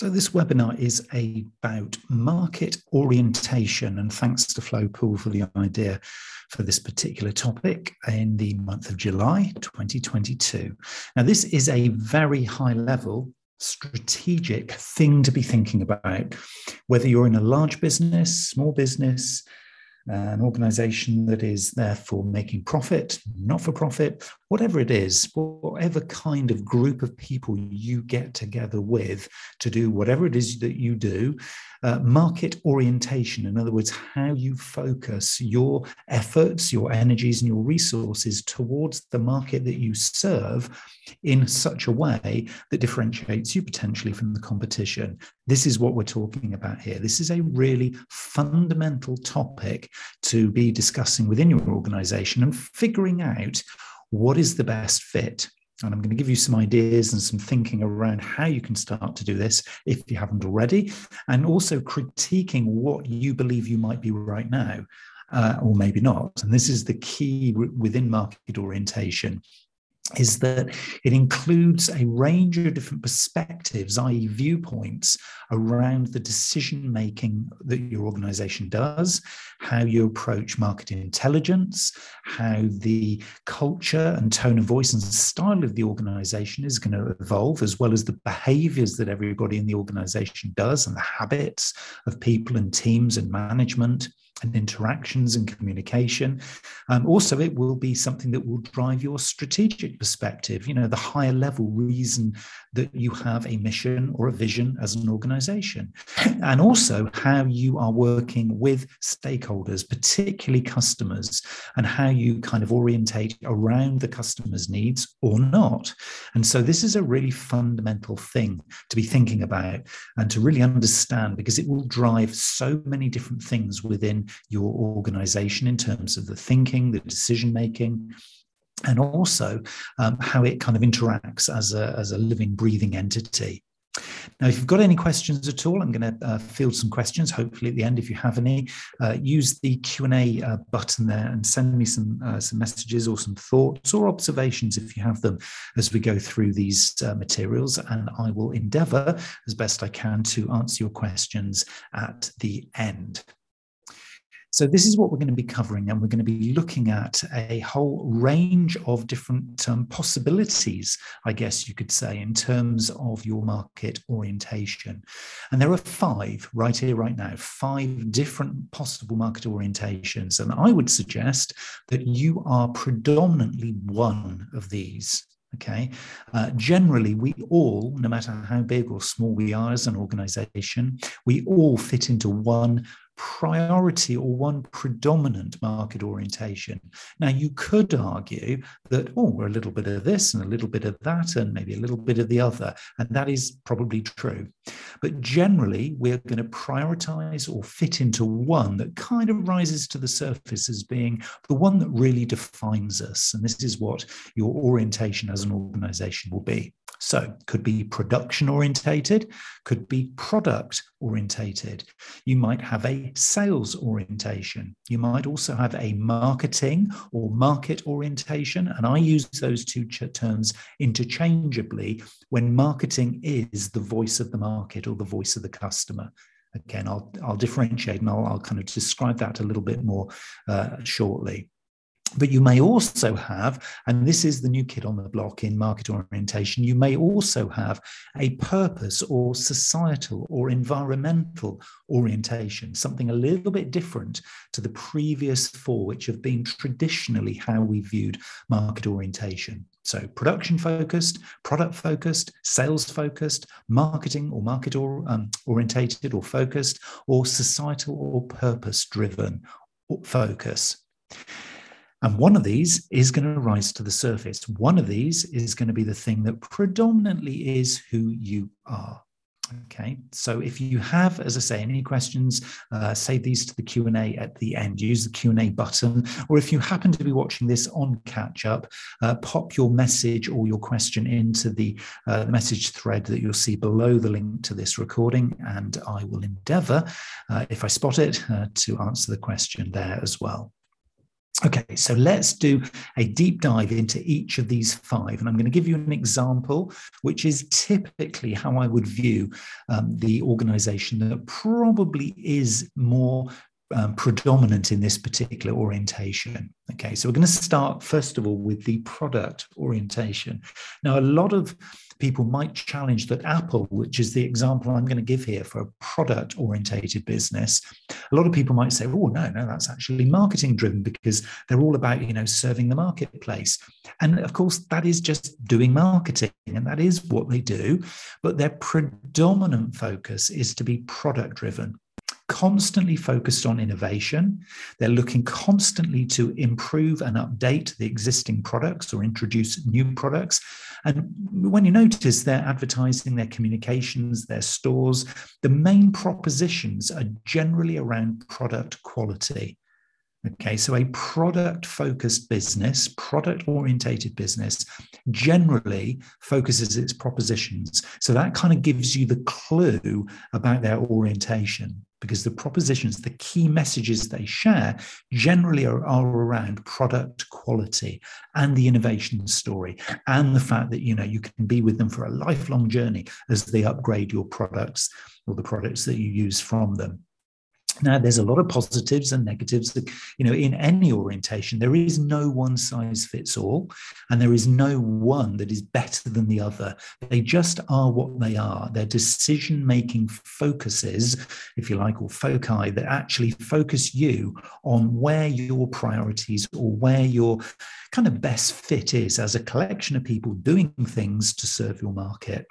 So, this webinar is about market orientation, and thanks to Flowpool for the idea for this particular topic in the month of July 2022. Now, this is a very high level strategic thing to be thinking about, whether you're in a large business, small business, an organization that is there for making profit, not for profit, whatever it is, whatever kind of group of people you get together with to do whatever it is that you do, uh, market orientation, in other words, how you focus your efforts, your energies, and your resources towards the market that you serve in such a way that differentiates you potentially from the competition. This is what we're talking about here. This is a really fundamental topic to be discussing within your organization and figuring out what is the best fit and I'm going to give you some ideas and some thinking around how you can start to do this if you haven't already, and also critiquing what you believe you might be right now, uh, or maybe not. And this is the key within market orientation is that it includes a range of different perspectives, i.e., viewpoints around the decision making that your organization does, how you approach market intelligence, how the culture and tone of voice and style of the organization is going to evolve, as well as the behaviors that everybody in the organization does and the habits of people and teams and management and interactions and communication. Um, also, it will be something that will drive your strategic perspective, you know, the higher level reason that you have a mission or a vision as an organization. And also how you are working with stakeholders, particularly customers, and how you kind of orientate around the customer's needs or not. And so, this is a really fundamental thing to be thinking about and to really understand because it will drive so many different things within your organization in terms of the thinking, the decision making, and also um, how it kind of interacts as a, as a living, breathing entity. Now, if you've got any questions at all, I'm going to uh, field some questions. Hopefully, at the end, if you have any, uh, use the Q and A uh, button there and send me some uh, some messages or some thoughts or observations if you have them as we go through these uh, materials, and I will endeavour as best I can to answer your questions at the end. So, this is what we're going to be covering, and we're going to be looking at a whole range of different um, possibilities, I guess you could say, in terms of your market orientation. And there are five right here, right now, five different possible market orientations. And I would suggest that you are predominantly one of these. Okay. Uh, generally, we all, no matter how big or small we are as an organization, we all fit into one priority or one predominant market orientation. Now, you could argue that, oh, we're a little bit of this and a little bit of that, and maybe a little bit of the other. And that is probably true. But generally, we're going to prioritize or fit into one that kind of rises to the surface as being the one that really defines us. And this is what your orientation as an organization will be. So, could be production orientated, could be product orientated. You might have a sales orientation. You might also have a marketing or market orientation. And I use those two terms interchangeably when marketing is the voice of the market or the voice of the customer. Again, I'll, I'll differentiate and I'll, I'll kind of describe that a little bit more uh, shortly. But you may also have, and this is the new kid on the block in market orientation, you may also have a purpose or societal or environmental orientation, something a little bit different to the previous four, which have been traditionally how we viewed market orientation. So, production focused, product focused, sales focused, marketing or market or, um, orientated or focused, or societal or purpose driven focus. And one of these is going to rise to the surface. One of these is going to be the thing that predominantly is who you are. Okay, so if you have, as I say, any questions, uh, save these to the Q and A at the end. Use the Q and A button, or if you happen to be watching this on catch up, uh, pop your message or your question into the uh, message thread that you'll see below the link to this recording, and I will endeavour, uh, if I spot it, uh, to answer the question there as well. Okay, so let's do a deep dive into each of these five. And I'm going to give you an example, which is typically how I would view um, the organization that probably is more um, predominant in this particular orientation. Okay, so we're going to start first of all with the product orientation. Now, a lot of people might challenge that Apple, which is the example I'm going to give here for a product orientated business, a lot of people might say, oh, no, no, that's actually marketing driven because they're all about, you know, serving the marketplace. And of course, that is just doing marketing and that is what they do. But their predominant focus is to be product driven constantly focused on innovation. They're looking constantly to improve and update the existing products or introduce new products. And when you notice their advertising, their communications, their stores, the main propositions are generally around product quality. Okay, so a product focused business, product orientated business, generally focuses its propositions. So that kind of gives you the clue about their orientation because the propositions, the key messages they share generally are, are, around product quality and the innovation story and the fact that you know you can be with them for a lifelong journey as they upgrade your products or the products that you use from them. Now, there's a lot of positives and negatives. You know, in any orientation, there is no one size fits all, and there is no one that is better than the other. They just are what they are. Their decision making focuses, if you like, or foci that actually focus you on where your priorities or where your kind of best fit is as a collection of people doing things to serve your market.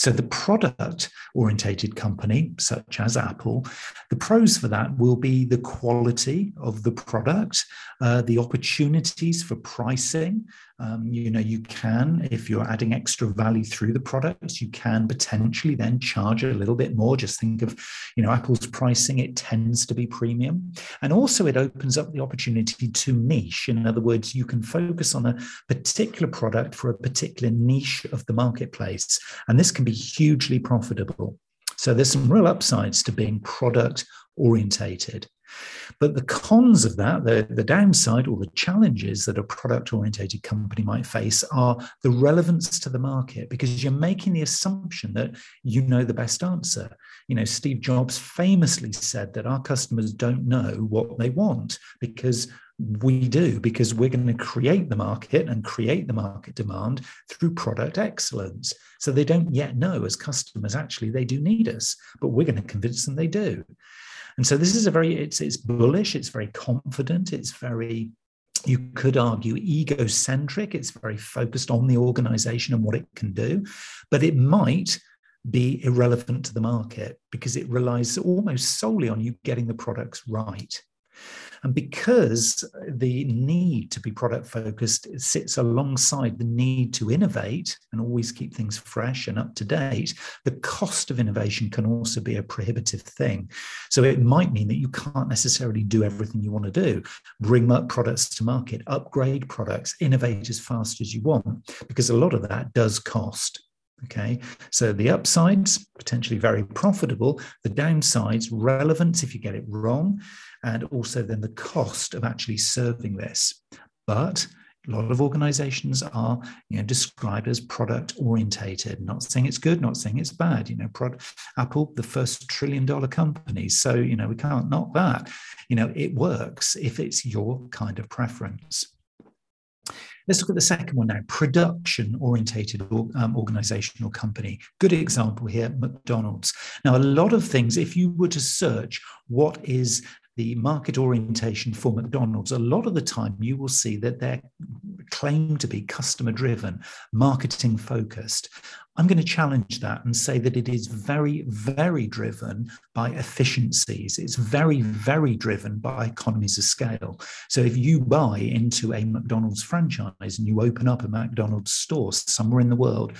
So, the product orientated company, such as Apple, the pros for that will be the quality of the product, uh, the opportunities for pricing, um, you know, you can, if you're adding extra value through the products, you can potentially then charge a little bit more. Just think of, you know, Apple's pricing, it tends to be premium. And also, it opens up the opportunity to niche. In other words, you can focus on a particular product for a particular niche of the marketplace. And this can be hugely profitable. So, there's some real upsides to being product orientated. But the cons of that, the, the downside or the challenges that a product orientated company might face are the relevance to the market because you're making the assumption that you know the best answer. You know, Steve Jobs famously said that our customers don't know what they want because we do because we're going to create the market and create the market demand through product excellence. So they don't yet know as customers, actually, they do need us, but we're going to convince them they do. And so this is a very, it's, it's bullish, it's very confident, it's very, you could argue, egocentric. It's very focused on the organization and what it can do, but it might be irrelevant to the market because it relies almost solely on you getting the products right. And because the need to be product focused sits alongside the need to innovate and always keep things fresh and up to date, the cost of innovation can also be a prohibitive thing. So it might mean that you can't necessarily do everything you want to do, bring up products to market, upgrade products, innovate as fast as you want, because a lot of that does cost. Okay, so the upsides potentially very profitable, the downsides relevant if you get it wrong, and also then the cost of actually serving this. But a lot of organizations are you know, described as product orientated not saying it's good not saying it's bad you know product, apple the first trillion dollar company so you know we can't knock that you know it works if it's your kind of preference Let's look at the second one now production orientated um, organization or company. Good example here McDonald's. Now, a lot of things, if you were to search what is the market orientation for McDonald's, a lot of the time you will see that they're claimed to be customer driven, marketing focused. I'm going to challenge that and say that it is very, very driven by efficiencies. It's very, very driven by economies of scale. So if you buy into a McDonald's franchise and you open up a McDonald's store somewhere in the world,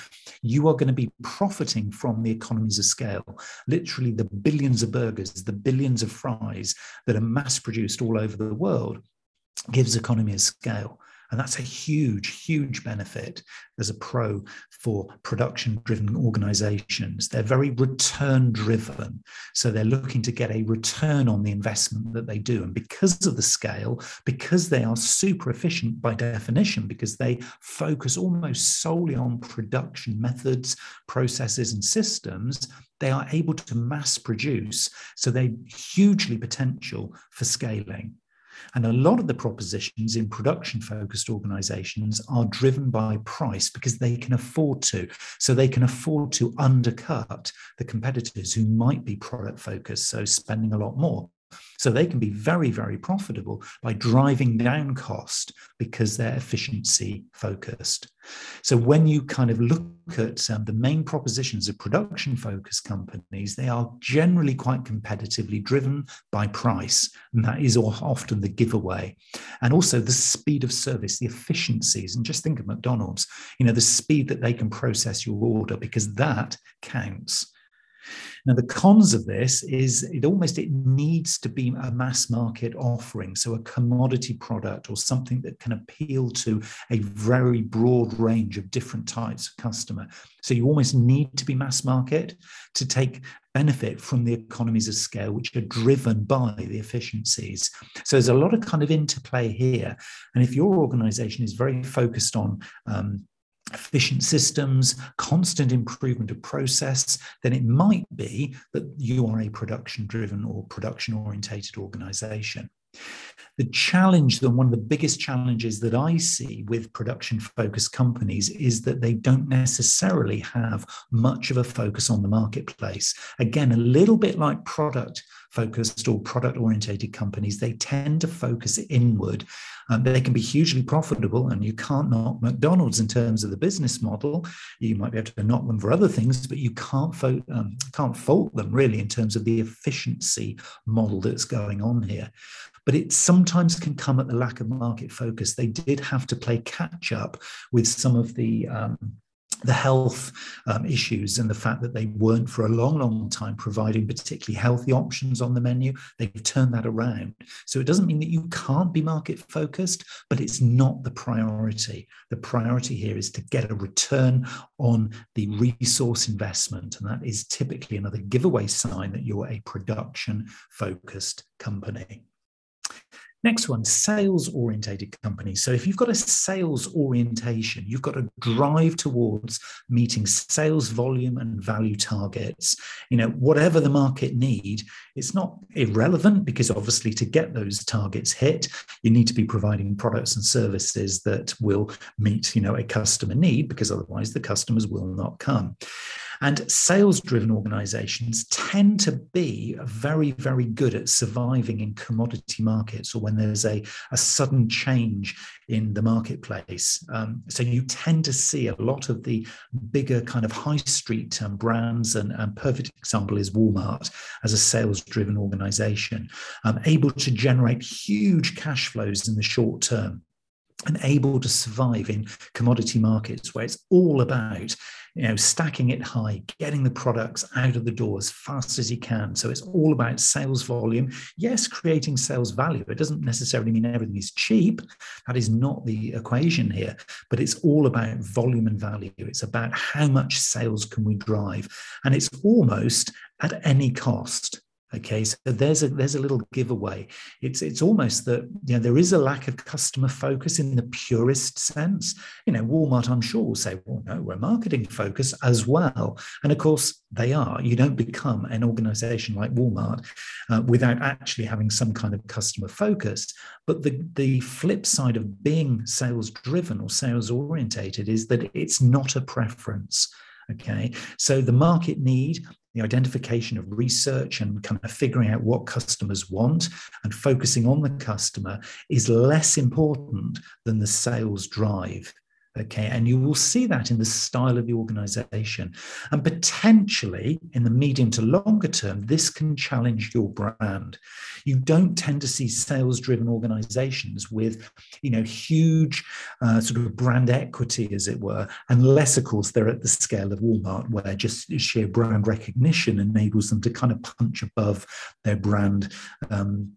you are going to be profiting from the economies of scale. Literally, the billions of burgers, the billions of fries that are mass produced all over the world gives economy of scale. And that's a huge, huge benefit as a pro for production driven organizations. They're very return driven. So they're looking to get a return on the investment that they do. And because of the scale, because they are super efficient by definition, because they focus almost solely on production methods, processes, and systems, they are able to mass produce. So they're hugely potential for scaling. And a lot of the propositions in production focused organizations are driven by price because they can afford to. So they can afford to undercut the competitors who might be product focused, so spending a lot more. So they can be very, very profitable by driving down cost because they're efficiency focused. So when you kind of look at um, the main propositions of production focused companies, they are generally quite competitively driven by price. And that is often the giveaway. And also the speed of service, the efficiencies. And just think of McDonald's, you know, the speed that they can process your order because that counts. Now, the cons of this is it almost it needs to be a mass market offering, so a commodity product or something that can appeal to a very broad range of different types of customer. So you almost need to be mass market to take benefit from the economies of scale, which are driven by the efficiencies. So there's a lot of kind of interplay here. And if your organization is very focused on um, efficient systems, constant improvement of process, then it might be that you are a production driven or production orientated organization. The challenge, then, one of the biggest challenges that I see with production focused companies is that they don't necessarily have much of a focus on the marketplace. Again, a little bit like product focused or product orientated companies, they tend to focus inward. Um, they can be hugely profitable, and you can't knock McDonald's in terms of the business model. You might be able to knock them for other things, but you can't, fo- um, can't fault them really in terms of the efficiency model that's going on here. But it sometimes can come at the lack of market focus. They did have to play catch up with some of the um, the health um, issues and the fact that they weren't for a long, long time providing particularly healthy options on the menu. They've turned that around. So it doesn't mean that you can't be market focused, but it's not the priority. The priority here is to get a return on the resource investment. And that is typically another giveaway sign that you're a production focused company. Next one, sales orientated companies. So if you've got a sales orientation, you've got a drive towards meeting sales volume and value targets. You know, whatever the market need, it's not irrelevant because obviously to get those targets hit, you need to be providing products and services that will meet, you know, a customer need because otherwise the customers will not come. And sales driven organizations tend to be very, very good at surviving in commodity markets or when there's a, a sudden change in the marketplace. Um, so you tend to see a lot of the bigger kind of high street um, brands, and a perfect example is Walmart as a sales driven organization, um, able to generate huge cash flows in the short term and able to survive in commodity markets where it's all about you know stacking it high getting the products out of the door as fast as you can. So it's all about sales volume. Yes creating sales value it doesn't necessarily mean everything is cheap. That is not the equation here but it's all about volume and value. It's about how much sales can we drive. And it's almost at any cost Okay, so there's a there's a little giveaway. It's it's almost that you know there is a lack of customer focus in the purest sense. You know, Walmart, I'm sure, will say, well, no, we're marketing focus as well, and of course they are. You don't become an organization like Walmart uh, without actually having some kind of customer focus. But the the flip side of being sales driven or sales orientated is that it's not a preference. Okay, so the market need the identification of research and kind of figuring out what customers want and focusing on the customer is less important than the sales drive. Okay, and you will see that in the style of the organization. And potentially in the medium to longer term, this can challenge your brand. You don't tend to see sales driven organizations with, you know, huge uh, sort of brand equity, as it were, unless, of course, they're at the scale of Walmart, where just sheer brand recognition enables them to kind of punch above their brand. Um,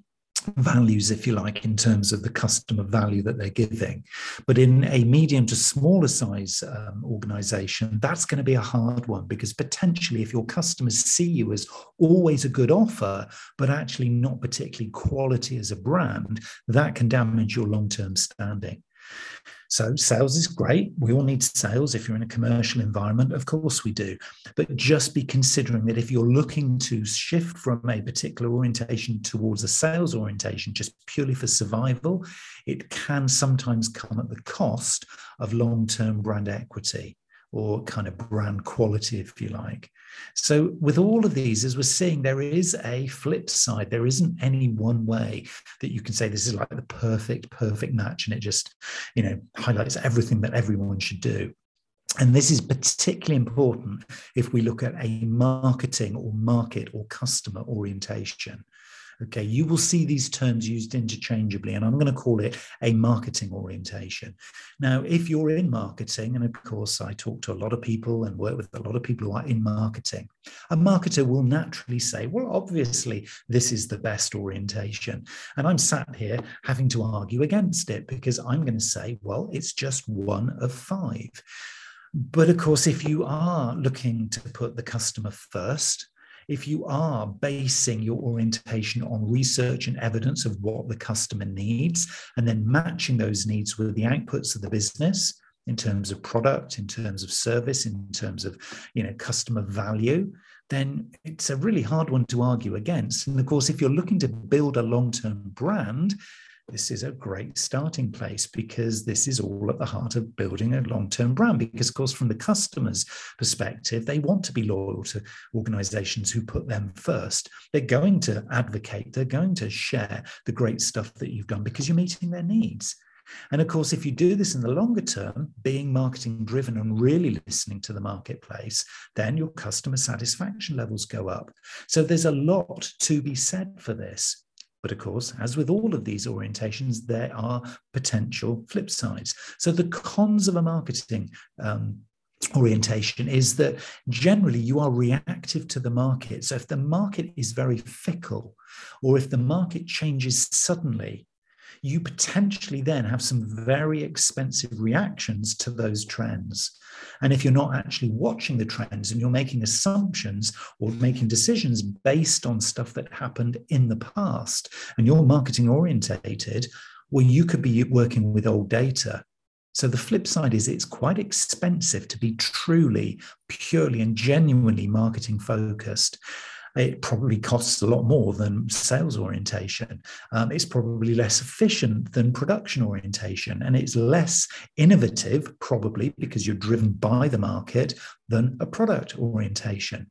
values, if you like, in terms of the customer value that they're giving. But in a medium to smaller size um, organization, that's going to be a hard one because potentially, if your customers see you as always a good offer, but actually not particularly quality as a brand, that can damage your long term standing. So sales is great. We all need sales if you're in a commercial environment. Of course we do. But just be considering that if you're looking to shift from a particular orientation towards a sales orientation just purely for survival, it can sometimes come at the cost of long-term brand equity or kind of brand quality, if you like. So, with all of these, as we're seeing, there is a flip side. There isn't any one way that you can say this is like the perfect, perfect match, and it just, you know, highlights everything that everyone should do. And this is particularly important if we look at a marketing or market or customer orientation. Okay, you will see these terms used interchangeably, and I'm going to call it a marketing orientation. Now, if you're in marketing, and of course, I talk to a lot of people and work with a lot of people who are in marketing, a marketer will naturally say, Well, obviously, this is the best orientation. And I'm sat here having to argue against it because I'm going to say, Well, it's just one of five. But of course, if you are looking to put the customer first, if you are basing your orientation on research and evidence of what the customer needs, and then matching those needs with the outputs of the business in terms of product, in terms of service, in terms of you know customer value, then it's a really hard one to argue against. And of course, if you're looking to build a long-term brand, this is a great starting place because this is all at the heart of building a long term brand. Because, of course, from the customer's perspective, they want to be loyal to organizations who put them first. They're going to advocate, they're going to share the great stuff that you've done because you're meeting their needs. And of course, if you do this in the longer term, being marketing driven and really listening to the marketplace, then your customer satisfaction levels go up. So there's a lot to be said for this. But of course, as with all of these orientations, there are potential flip sides. So the cons of a marketing um, orientation is that generally you are reactive to the market. So if the market is very fickle, or if the market changes suddenly, you potentially then have some very expensive reactions to those trends. And if you're not actually watching the trends and you're making assumptions or making decisions based on stuff that happened in the past and you're marketing orientated, well, you could be working with old data. So the flip side is it's quite expensive to be truly, purely, and genuinely marketing focused it probably costs a lot more than sales orientation. Um, it's probably less efficient than production orientation, and it's less innovative, probably because you're driven by the market, than a product orientation.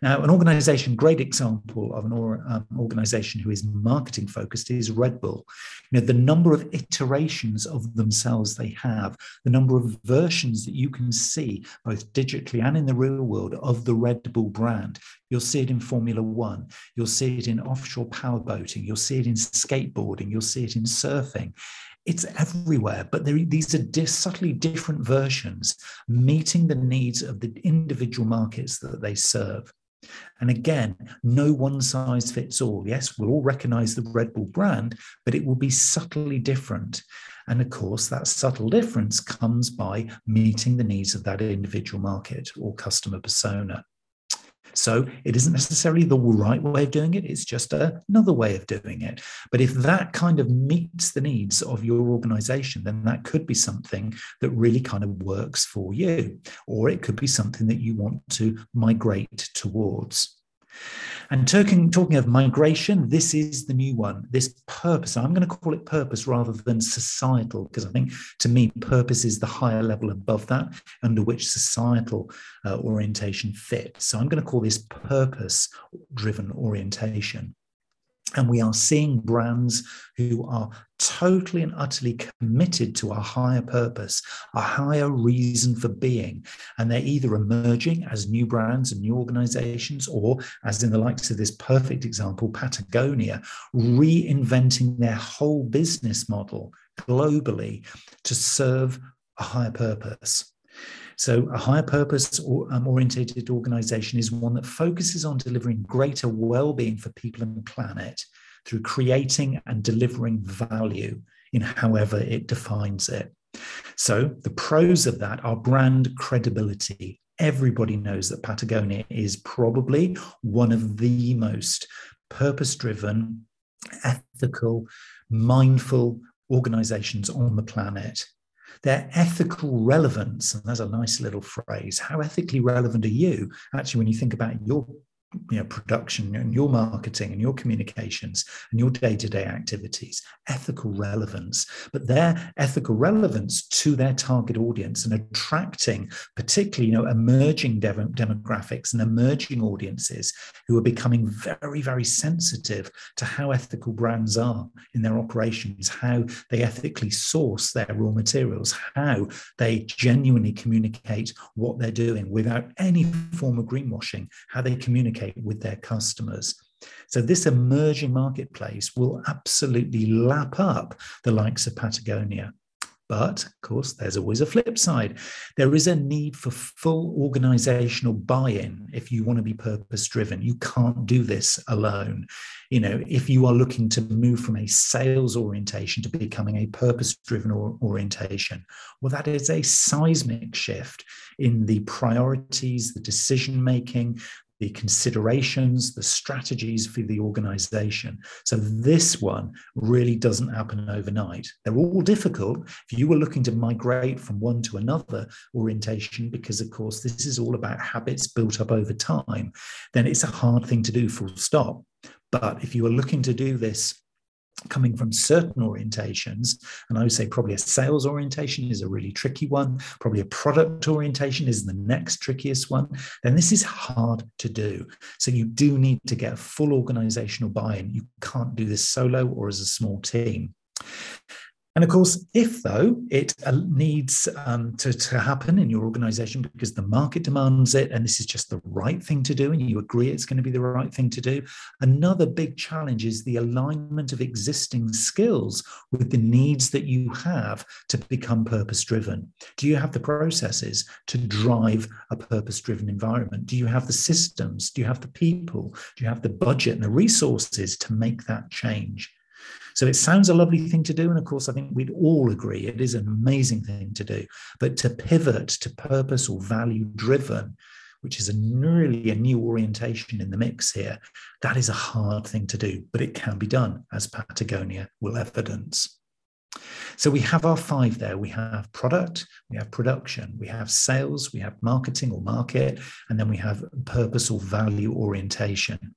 Now, an organization, great example of an or, um, organization who is marketing focused is Red Bull. You know, the number of iterations of themselves they have, the number of versions that you can see, both digitally and in the real world, of the Red Bull brand. You'll see it in Formula One, you'll see it in offshore power boating, you'll see it in skateboarding, you'll see it in surfing it's everywhere, but these are subtly different versions meeting the needs of the individual markets that they serve. And again, no one size fits all. Yes, we'll all recognize the Red Bull brand, but it will be subtly different. And of course, that subtle difference comes by meeting the needs of that individual market or customer persona. So it isn't necessarily the right way of doing it, it's just another way of doing it. But if that kind of meets the needs of your organization, then that could be something that really kind of works for you, or it could be something that you want to migrate towards. And talking, talking of migration, this is the new one. This purpose, I'm going to call it purpose rather than societal, because I think to me, purpose is the higher level above that, under which societal uh, orientation fits. So I'm going to call this purpose driven orientation. And we are seeing brands who are totally and utterly committed to a higher purpose, a higher reason for being. And they're either emerging as new brands and new organizations, or as in the likes of this perfect example, Patagonia, reinventing their whole business model globally to serve a higher purpose. So, a higher purpose or, um, orientated organization is one that focuses on delivering greater well being for people and planet through creating and delivering value in however it defines it. So, the pros of that are brand credibility. Everybody knows that Patagonia is probably one of the most purpose driven, ethical, mindful organizations on the planet. Their ethical relevance, and that's a nice little phrase. How ethically relevant are you? Actually, when you think about your you know, production and your marketing and your communications and your day-to-day activities ethical relevance. But their ethical relevance to their target audience and attracting particularly you know emerging demographics and emerging audiences who are becoming very very sensitive to how ethical brands are in their operations how they ethically source their raw materials how they genuinely communicate what they're doing without any form of greenwashing how they communicate communicate with their customers. So, this emerging marketplace will absolutely lap up the likes of Patagonia. But of course, there's always a flip side. There is a need for full organizational buy in if you want to be purpose driven. You can't do this alone. You know, if you are looking to move from a sales orientation to becoming a purpose driven orientation, well, that is a seismic shift in the priorities, the decision making, the considerations, the strategies for the organization. So this one really doesn't happen overnight. They're all difficult. If you were looking to migrate from one to another orientation, because of course this is all about habits built up over time, then it's a hard thing to do, full stop. But if you are looking to do this coming from certain orientations and i would say probably a sales orientation is a really tricky one. Probably a product orientation is the next trickiest one. Then this is hard to do. So you do need to get a full organizational buy-in. You can't do this solo or as a small team and of course, if though it uh, needs um, to, to happen in your organization because the market demands it and this is just the right thing to do and you agree it's going to be the right thing to do, another big challenge is the alignment of existing skills with the needs that you have to become purpose driven. Do you have the processes to drive a purpose driven environment? Do you have the systems? Do you have the people? Do you have the budget and the resources to make that change? So it sounds a lovely thing to do. And of course, I think we'd all agree it is an amazing thing to do. But to pivot to purpose or value driven, which is a really a new orientation in the mix here, that is a hard thing to do, but it can be done, as Patagonia will evidence. So we have our five there. We have product, we have production, we have sales, we have marketing or market, and then we have purpose or value orientation.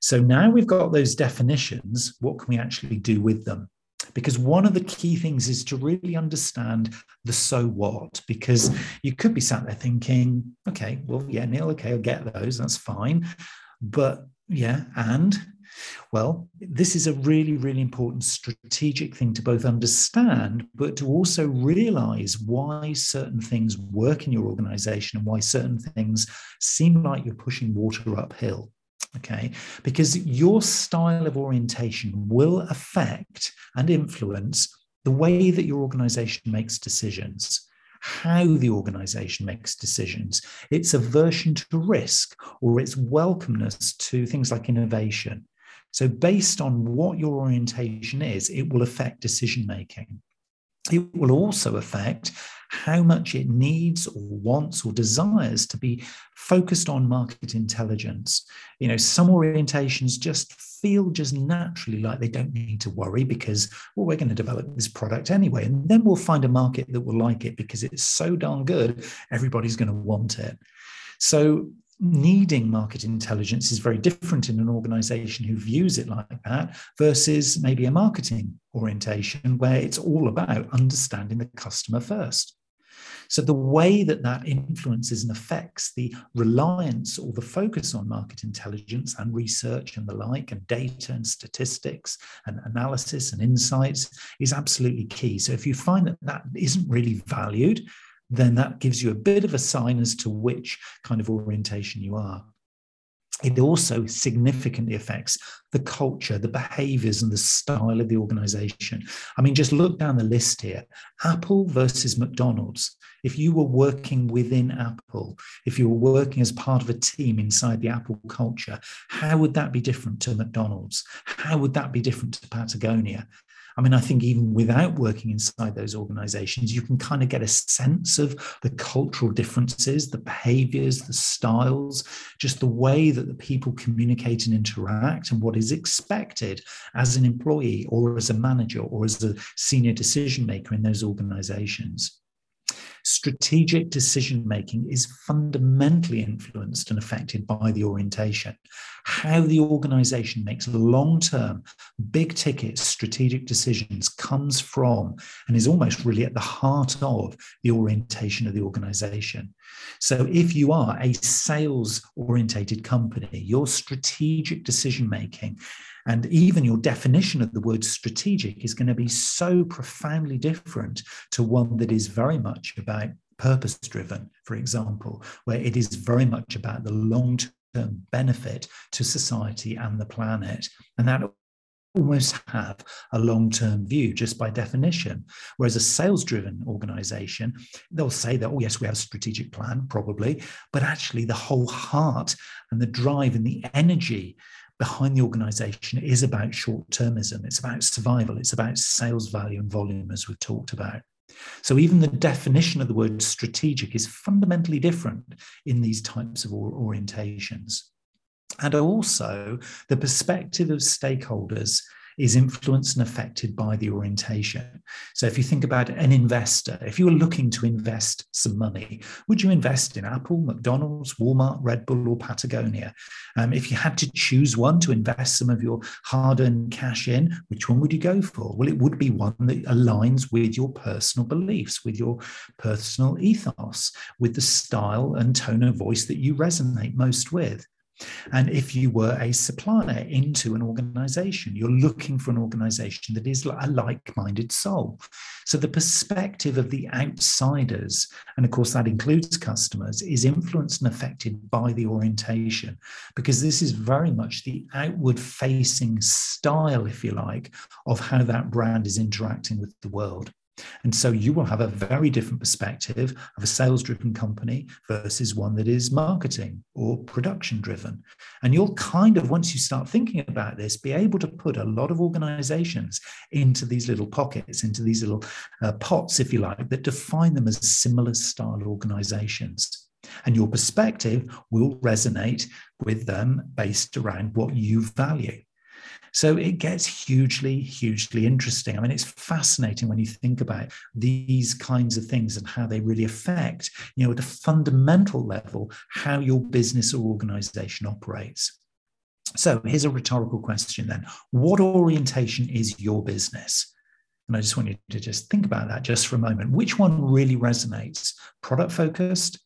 So now we've got those definitions, what can we actually do with them? Because one of the key things is to really understand the so what, because you could be sat there thinking, okay, well, yeah, Neil, okay, I'll get those, that's fine. But yeah, and well, this is a really, really important strategic thing to both understand, but to also realize why certain things work in your organization and why certain things seem like you're pushing water uphill okay? Because your style of orientation will affect and influence the way that your organization makes decisions, how the organization makes decisions, its aversion to risk, or its welcomeness to things like innovation. So, based on what your orientation is, it will affect decision making. It will also affect how much it needs or wants or desires to be focused on market intelligence. You know, some orientations just feel just naturally like they don't need to worry because, well, we're going to develop this product anyway. And then we'll find a market that will like it because it's so darn good, everybody's going to want it. So needing market intelligence is very different in an organization who views it like that versus maybe a marketing orientation where it's all about understanding the customer first. So, the way that that influences and affects the reliance or the focus on market intelligence and research and the like, and data and statistics and analysis and insights is absolutely key. So, if you find that that isn't really valued, then that gives you a bit of a sign as to which kind of orientation you are. it also significantly affects the culture, the behaviors, and the style of the organization. I mean, just look down the list here Apple versus McDonald's. If you were working within Apple, if you were working as part of a team inside the Apple culture, how would that be different to McDonald's? How would that be different to Patagonia? I mean, I think even without working inside those organizations, you can kind of get a sense of the cultural differences, the behaviors, the styles, just the way that the people communicate and interact, and what is expected as an employee or as a manager or as a senior decision maker in those organizations. Strategic decision making is fundamentally influenced and affected by the orientation. How the organization makes long term, big ticket strategic decisions comes from and is almost really at the heart of the orientation of the organization. So, if you are a sales orientated company, your strategic decision making and even your definition of the word strategic is going to be so profoundly different to one that is very much about purpose driven, for example, where it is very much about the long term benefit to society and the planet. And that almost have a long term view just by definition. Whereas a sales driven organization, they'll say that, oh, yes, we have a strategic plan, probably, but actually the whole heart and the drive and the energy behind the organization is about short termism. It's about survival. It's about sales value and volume, as we've talked about. So, even the definition of the word strategic is fundamentally different in these types of orientations. And also, the perspective of stakeholders is influenced and affected by the orientation. So, if you think about an investor, if you were looking to invest some money, would you invest in Apple, McDonald's, Walmart, Red Bull, or Patagonia? Um, if you had to choose one to invest some of your hard earned cash in, which one would you go for? Well, it would be one that aligns with your personal beliefs, with your personal ethos, with the style and tone of voice that you resonate most with. And if you were a supplier into an organization, you're looking for an organization that is a like minded soul. So the perspective of the outsiders, and of course that includes customers, is influenced and affected by the orientation, because this is very much the outward facing style, if you like, of how that brand is interacting with the world. And so you will have a very different perspective of a sales driven company versus one that is marketing or production driven. And you'll kind of, once you start thinking about this, be able to put a lot of organizations into these little pockets, into these little uh, pots, if you like, that define them as similar style organizations. And your perspective will resonate with them based around what you value. So it gets hugely, hugely interesting. I mean, it's fascinating when you think about these kinds of things and how they really affect, you know, at a fundamental level, how your business or organization operates. So here's a rhetorical question then. What orientation is your business? And I just want you to just think about that just for a moment. Which one really resonates? Product focused,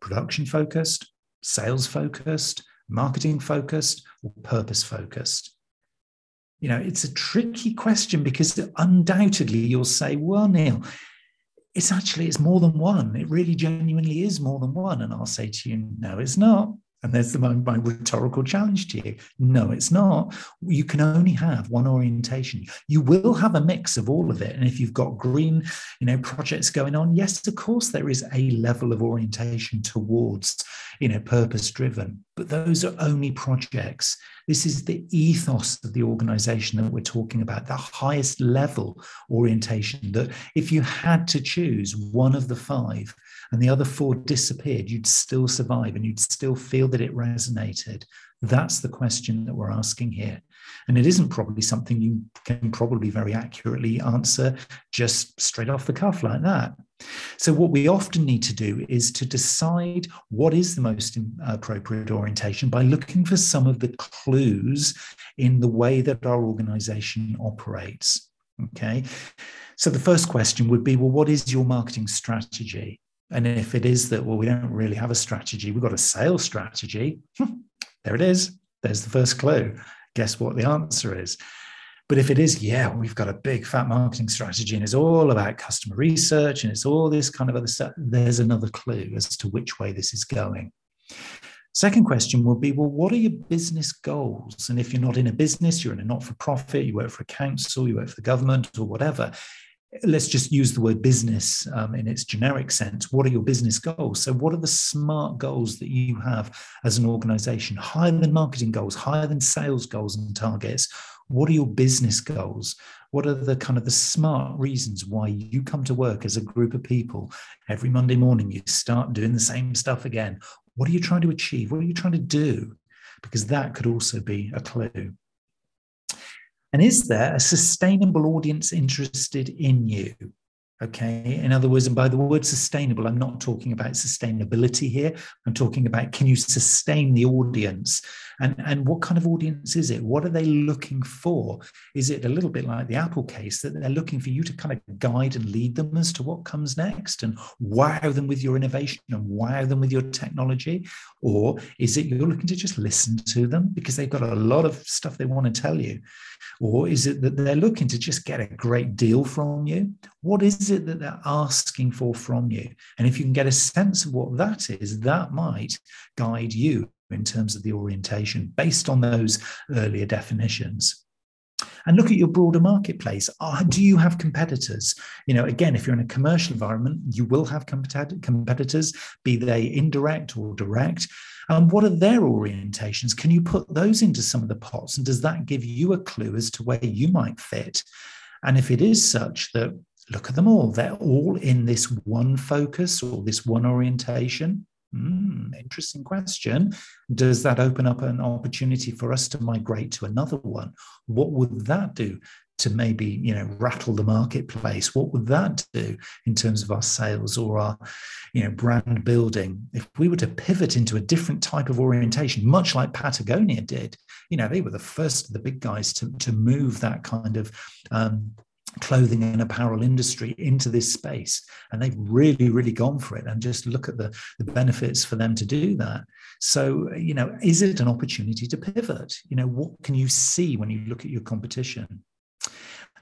production focused, sales focused, marketing focused, or purpose focused? You know, it's a tricky question because undoubtedly you'll say, well, Neil, it's actually it's more than one. It really genuinely is more than one. And I'll say to you, no, it's not. And there's the, my, my rhetorical challenge to you. No, it's not. You can only have one orientation. You will have a mix of all of it. And if you've got green, you know, projects going on, yes, of course, there is a level of orientation towards, you know, purpose driven. But those are only projects. This is the ethos of the organization that we're talking about, the highest level orientation. That if you had to choose one of the five, and the other four disappeared, you'd still survive and you'd still feel that it resonated. That's the question that we're asking here. And it isn't probably something you can probably very accurately answer just straight off the cuff like that. So, what we often need to do is to decide what is the most appropriate orientation by looking for some of the clues in the way that our organization operates. Okay. So, the first question would be well, what is your marketing strategy? And if it is that, well, we don't really have a strategy, we've got a sales strategy, hmm, there it is. There's the first clue. Guess what the answer is? But if it is, yeah, we've got a big fat marketing strategy and it's all about customer research and it's all this kind of other stuff, there's another clue as to which way this is going. Second question will be well, what are your business goals? And if you're not in a business, you're in a not for profit, you work for a council, you work for the government, or whatever, let's just use the word business um, in its generic sense. What are your business goals? So, what are the smart goals that you have as an organization? Higher than marketing goals, higher than sales goals and targets. What are your business goals? What are the kind of the smart reasons why you come to work as a group of people every Monday morning? You start doing the same stuff again. What are you trying to achieve? What are you trying to do? Because that could also be a clue. And is there a sustainable audience interested in you? Okay. In other words, and by the word sustainable, I'm not talking about sustainability here. I'm talking about can you sustain the audience? And, and what kind of audience is it? What are they looking for? Is it a little bit like the Apple case that they're looking for you to kind of guide and lead them as to what comes next and wow them with your innovation and wow them with your technology? Or is it you're looking to just listen to them because they've got a lot of stuff they want to tell you? Or is it that they're looking to just get a great deal from you? What is it that they're asking for from you? And if you can get a sense of what that is, that might guide you in terms of the orientation based on those earlier definitions and look at your broader marketplace. Uh, do you have competitors? You know, again, if you're in a commercial environment, you will have competitors, be they indirect or direct. And what are their orientations? Can you put those into some of the pots? And does that give you a clue as to where you might fit? And if it is such that look at them all, they're all in this one focus or this one orientation. Mm, interesting question. Does that open up an opportunity for us to migrate to another one? What would that do to maybe you know rattle the marketplace? What would that do in terms of our sales or our you know brand building? If we were to pivot into a different type of orientation, much like Patagonia did, you know they were the first of the big guys to to move that kind of um, clothing and apparel industry into this space and they've really really gone for it and just look at the, the benefits for them to do that. So you know is it an opportunity to pivot? You know what can you see when you look at your competition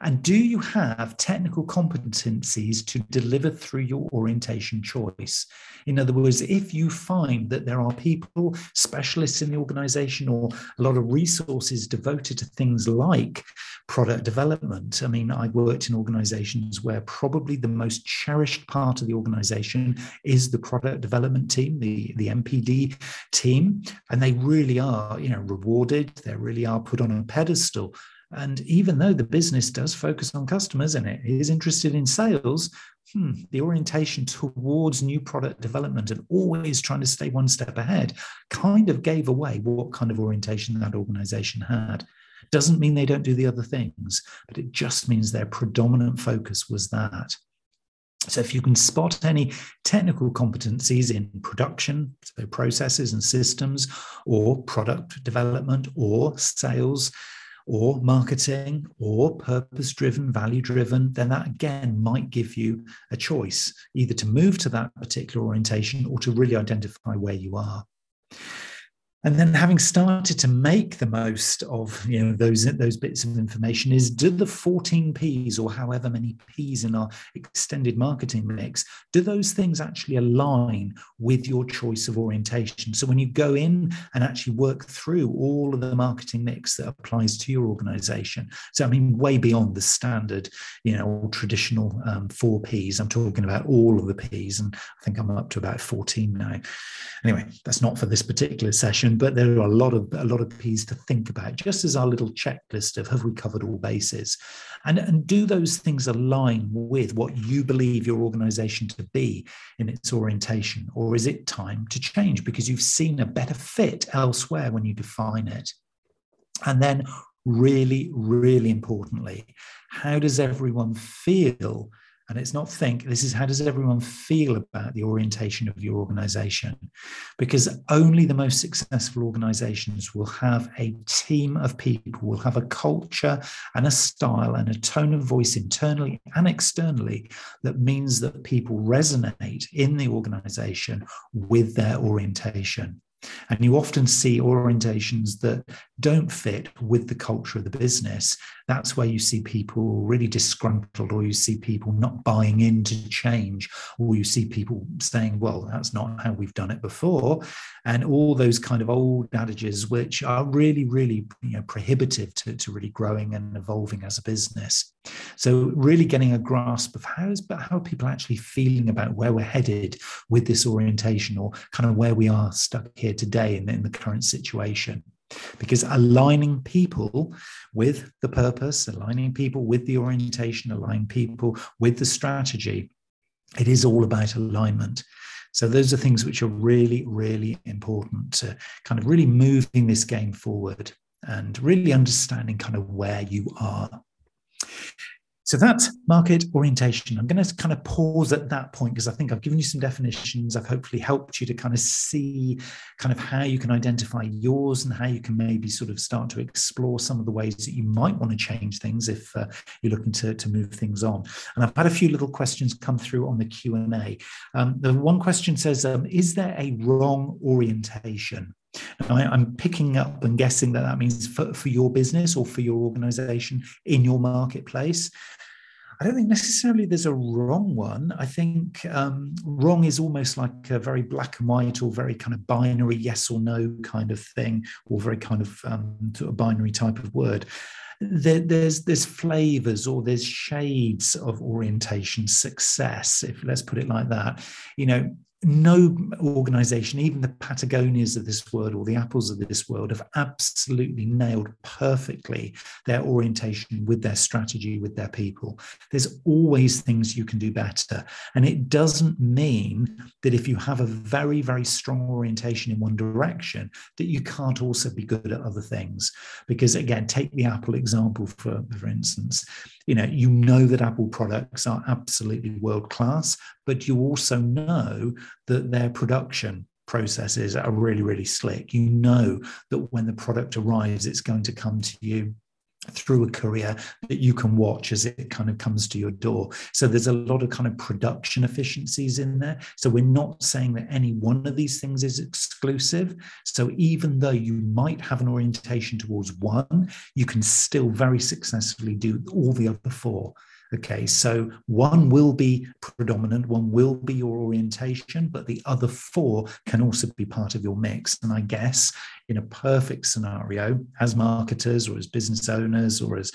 and do you have technical competencies to deliver through your orientation choice? In other words, if you find that there are people, specialists in the organization, or a lot of resources devoted to things like product development. I mean, I worked in organizations where probably the most cherished part of the organization is the product development team, the, the NPD team. And they really are, you know, rewarded. They really are put on a pedestal and even though the business does focus on customers and it is interested in sales, hmm, the orientation towards new product development and always trying to stay one step ahead kind of gave away what kind of orientation that organization had. Doesn't mean they don't do the other things, but it just means their predominant focus was that. So, if you can spot any technical competencies in production, so processes and systems, or product development, or sales, or marketing or purpose driven, value driven, then that again might give you a choice either to move to that particular orientation or to really identify where you are and then having started to make the most of you know those those bits of information is do the 14 p's or however many p's in our extended marketing mix do those things actually align with your choice of orientation? So when you go in and actually work through all of the marketing mix that applies to your organization so i mean way beyond the standard you know traditional um, four p's i'm talking about all of the p's and i think i'm up to about 14 now. Anyway that's not for this particular session but there are a lot of a lot of P's to think about, just as our little checklist of have we covered all bases, and and do those things align with what you believe your organisation to be in its orientation, or is it time to change? Because you've seen a better fit elsewhere when you define it, and then really, really importantly, how does everyone feel and it's not think this is how does everyone feel about the orientation of your organization? Because only the most successful organizations will have a team of people will have a culture and a style and a tone of voice internally and externally that means that people resonate in the organization with their orientation. And you often see orientations that don't fit with the culture of the business, that's where you see people really disgruntled, or you see people not buying into change, or you see people saying, well, that's not how we've done it before. And all those kind of old adages, which are really, really you know, prohibitive to, to really growing and evolving as a business. So, really getting a grasp of how is how are people actually feeling about where we're headed with this orientation, or kind of where we are stuck here today in, in the current situation because aligning people with the purpose, aligning people with the orientation, aligning people with the strategy, it is all about alignment. So those are things which are really, really important to kind of really moving this game forward and really understanding kind of where you are. So that's market orientation. I'm going to kind of pause at that point because I think I've given you some definitions. I've hopefully helped you to kind of see kind of how you can identify yours and how you can maybe sort of start to explore some of the ways that you might want to change things if uh, you're looking to, to move things on. And I've had a few little questions come through on the Q&A. Um, the one question says, um, is there a wrong orientation? Now, I, am picking up and guessing that that means for, for your business or for your organization in your marketplace. I don't think necessarily there's a wrong one. I think um, wrong is almost like a very black and white or very kind of binary yes or no kind of thing, or very kind of um, of binary type of word. There, there's there's flavors or there's shades of orientation success, if let's put it like that. You know, no organization, even the Patagonias of this world or the Apples of this world, have absolutely nailed perfectly their orientation with their strategy, with their people. There's always things you can do better. And it doesn't mean that if you have a very, very strong orientation in one direction, that you can't also be good at other things. Because again, take the Apple example, for, for instance you know you know that apple products are absolutely world class but you also know that their production processes are really really slick you know that when the product arrives it's going to come to you through a courier that you can watch as it kind of comes to your door. So there's a lot of kind of production efficiencies in there. So we're not saying that any one of these things is exclusive. So even though you might have an orientation towards one, you can still very successfully do all the other four. Okay, so one will be predominant, one will be your orientation, but the other four can also be part of your mix. And I guess in a perfect scenario, as marketers or as business owners or as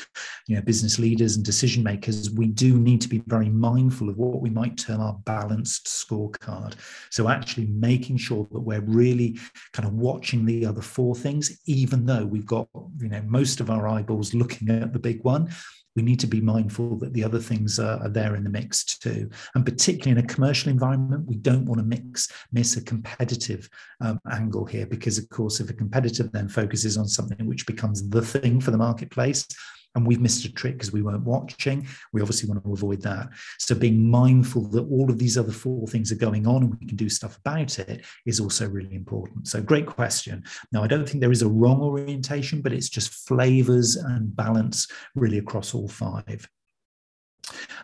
you know business leaders and decision makers, we do need to be very mindful of what we might term our balanced scorecard. So actually making sure that we're really kind of watching the other four things, even though we've got you know most of our eyeballs looking at the big one we need to be mindful that the other things are, are, there in the mix too. And particularly in a commercial environment, we don't want to mix miss a competitive um, angle here because, of course, if a competitor then focuses on something which becomes the thing for the marketplace, and we've missed a trick because we weren't watching. We obviously want to avoid that. So being mindful that all of these other four things are going on and we can do stuff about it is also really important. So great question. Now, I don't think there is a wrong orientation, but it's just flavors and balance really across all five.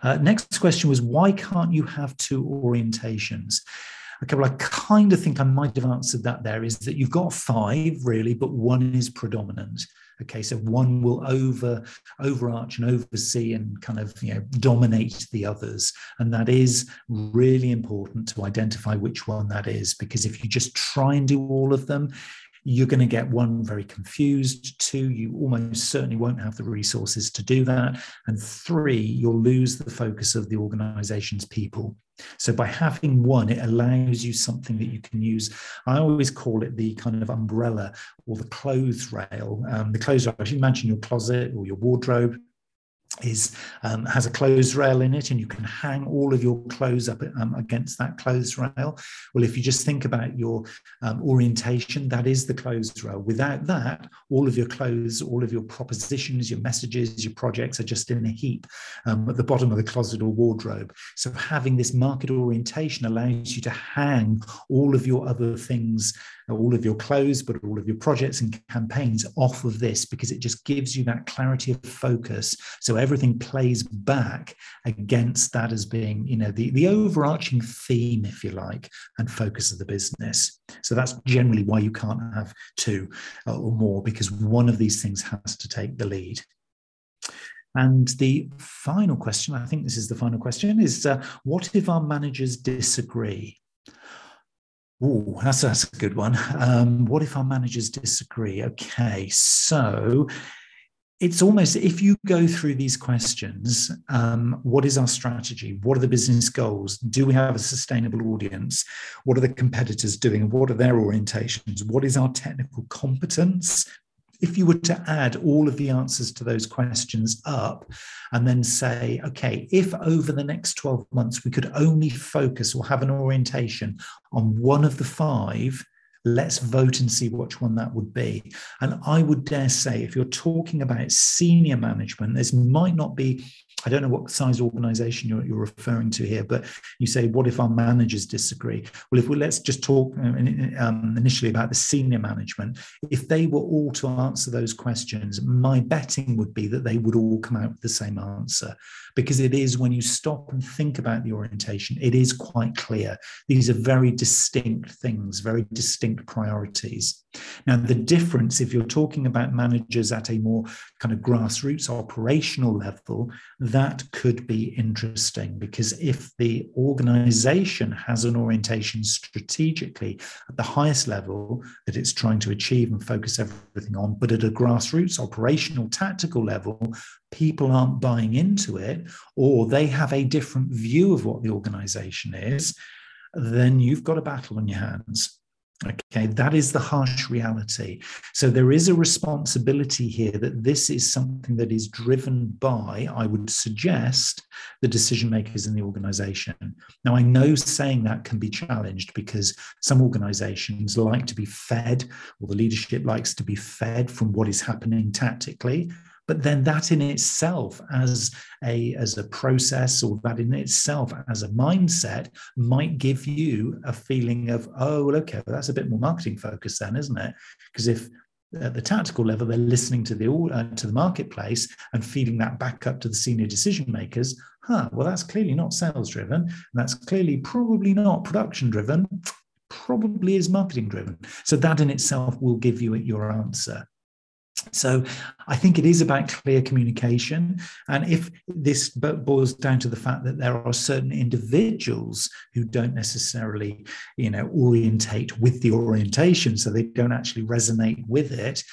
Uh, next question was why can't you have two orientations? Okay, well, I kind of think I might have answered that there is that you've got five really, but one is predominant. Okay, so one will over overarch and oversee and kind of you know dominate the others, and that is really important to identify which one that is because if you just try and do all of them, you're going to get one very confused two you almost certainly won't have the resources to do that and three you'll lose the focus of the organization's people so by having one, it allows you something that you can use. I always call it the kind of umbrella or the clothes rail. Um, the clothes rail. If you imagine your closet or your wardrobe, is um, has a clothes rail in it and you can hang all of your clothes up um, against that clothes rail. Well if you just think about your um, orientation that is the clothes rail. Without that all of your clothes all of your propositions your messages your projects are just in a heap um, at the bottom of the closet or wardrobe. So having this market orientation allows you to hang all of your other things all of your clothes, but all of your projects and campaigns off of this because it just gives you that clarity of focus. So everything plays back against that as being, you know, the, the overarching theme, if you like, and focus of the business. So that's generally why you can't have two uh, or more, because one of these things has to take the lead. And the final question, I think this is the final question, is uh, what if our managers disagree? Oh, that's, that's a good one. Um, what if our managers disagree? Okay, so it's almost if you go through these questions um, what is our strategy? What are the business goals? Do we have a sustainable audience? What are the competitors doing? What are their orientations? What is our technical competence? If you were to add all of the answers to those questions up and then say, okay, if over the next 12 months we could only focus or have an orientation on one of the five, let's vote and see which one that would be. And I would dare say, if you're talking about senior management, this might not be I don't know what size organization you're, you're, referring to here, but you say, what if our managers disagree? Well, if we let's just talk uh, um, initially about the senior management, if they were all to answer those questions, my betting would be that they would all come out with the same answer because it is when you stop and think about the orientation, it is quite clear. These are very distinct things, very distinct priorities. Now, the difference, if you're talking about managers at a more kind of grassroots operational level, that could be interesting because if the organization has an orientation strategically at the highest level that it's trying to achieve and focus everything on, but at a grassroots operational tactical level, people aren't buying into it or they have a different view of what the organization is, then you've got a battle on your hands. Okay, that is the harsh reality. So there is a responsibility here that this is something that is driven by, I would suggest, the decision makers in the organization. Now, I know saying that can be challenged because some organizations like to be fed, or the leadership likes to be fed from what is happening tactically but then that in itself as a as a process or that in itself as a mindset might give you a feeling of oh well, okay well, that's a bit more marketing focused then isn't it? Because if at the tactical level they're listening to the uh, to the marketplace and feeding that back up to the senior decision makers huh well that's clearly not sales driven that's clearly probably not production driven probably is marketing driven. So that in itself will give you your answer so I think it is about clear communication. And if this boils down to the fact that there are certain individuals who don't necessarily, you know, orientate with the orientation, so they don't actually resonate with it,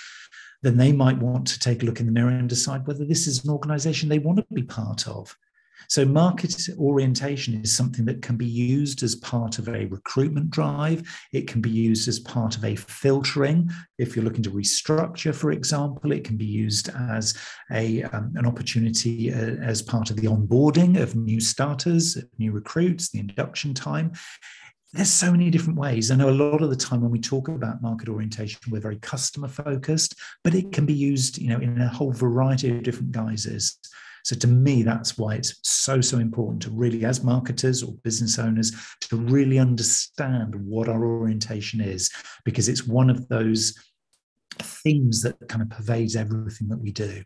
then they might want to take a look in the mirror and decide whether this is an organization they want to be part of. So, market orientation is something that can be used as part of a recruitment drive. It can be used as part of a filtering. If you're looking to restructure, for example, it can be used as a, um, an opportunity uh, as part of the onboarding of new starters, new recruits, the induction time there's so many different ways. I know a lot of the time when we talk about market orientation, we're very customer focused, but it can be used, you know, in a whole variety of different guises. So to me, that's why it's so, so important to really, as marketers or business owners, to really understand what our orientation is, because it's one of those themes that kind of pervades everything that we do.